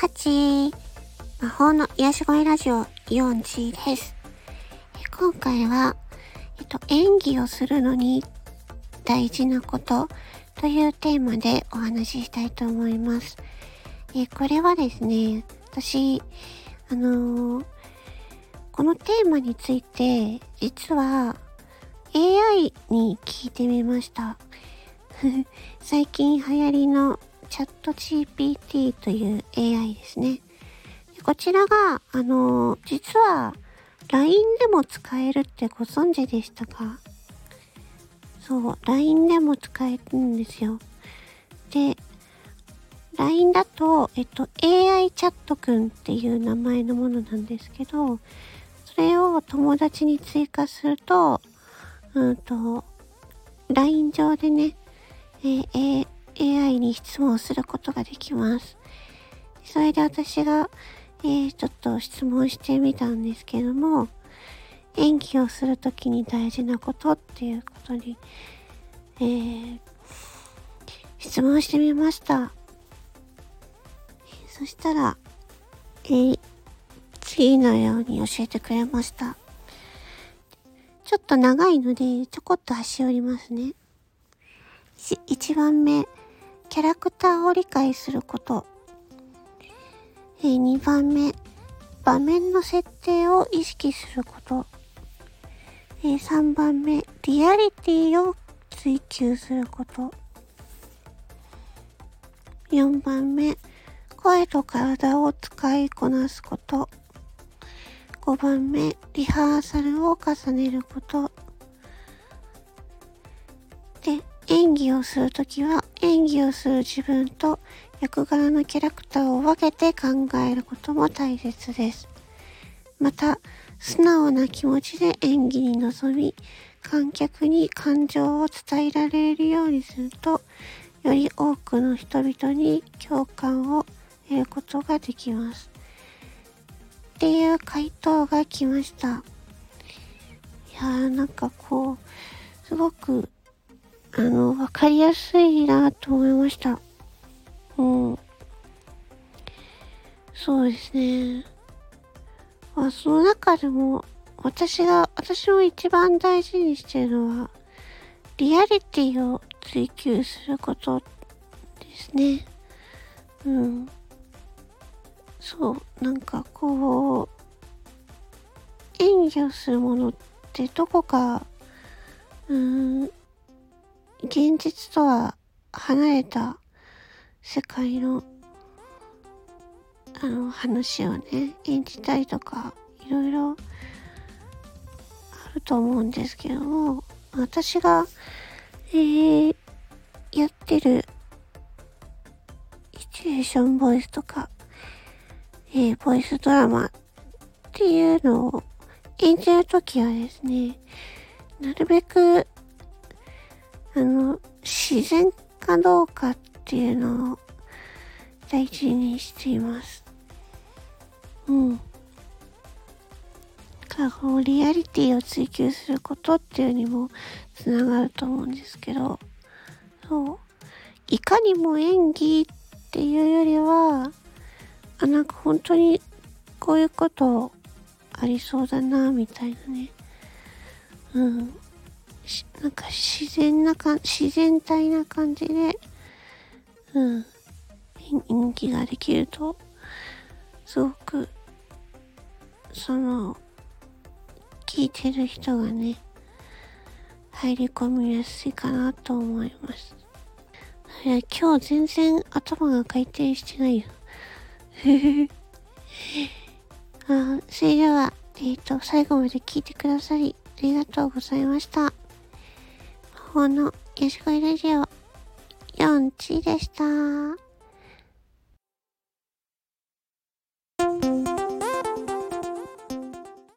8魔法の癒し声ラジオイオンチです。今回は、えっと、演技をするのに大事なことというテーマでお話ししたいと思います。えこれはですね、私、あのー、このテーマについて、実は AI に聞いてみました。最近流行りのチャット GPT という AI ですね。こちらが、あの、実は LINE でも使えるってご存知でしたか？そう、LINE でも使えるんですよ。で、LINE だと、えっと、AI チャットくんっていう名前のものなんですけど、それを友達に追加すると、うんと、LINE 上でね、えー、AI に質問することができます。それで私が、えー、ちょっと質問してみたんですけども、演技をするときに大事なことっていうことに、えー、質問してみました。そしたら、えー、次のように教えてくれました。ちょっと長いので、ちょこっと端折りますね。1番目、キャラクターを理解すること。え、2番目、場面の設定を意識すること。え、3番目、リアリティを追求すること。4番目、声と体を使いこなすこと。5番目、リハーサルを重ねること。で、演技をするときは演技をする自分と役柄のキャラクターを分けて考えることも大切です。また、素直な気持ちで演技に臨み、観客に感情を伝えられるようにすると、より多くの人々に共感を得ることができます。っていう回答が来ました。いやーなんかこう、すごくあの、わかりやすいなと思いました。うん。そうですね。まあ、その中でも、私が、私も一番大事にしてるのは、リアリティを追求することですね。うん。そう、なんかこう、演技をするものってどこか、うん、現実とは離れた世界のあの話をね演じたりとかいろいろあると思うんですけども私が、えー、やってるシチュエーションボイスとか、えー、ボイスドラマっていうのを演じるときはですねなるべくあの、自然かどうかっていうのを大事にしています。うん。かこうリアリティを追求することっていうにもつながると思うんですけど、そう。いかにも演技っていうよりは、あ、なんか本当にこういうことありそうだな、みたいなね。うん。なんか自然なか、自然体な感じで、うん、演技ができると、すごく、その、聞いてる人がね、入り込みやすいかなと思います。いや、今日全然頭が回転してないよ。あそれでは、えっ、ー、と、最後まで聞いてくださり、ありがとうございました。このよしこいラジオ4チでした。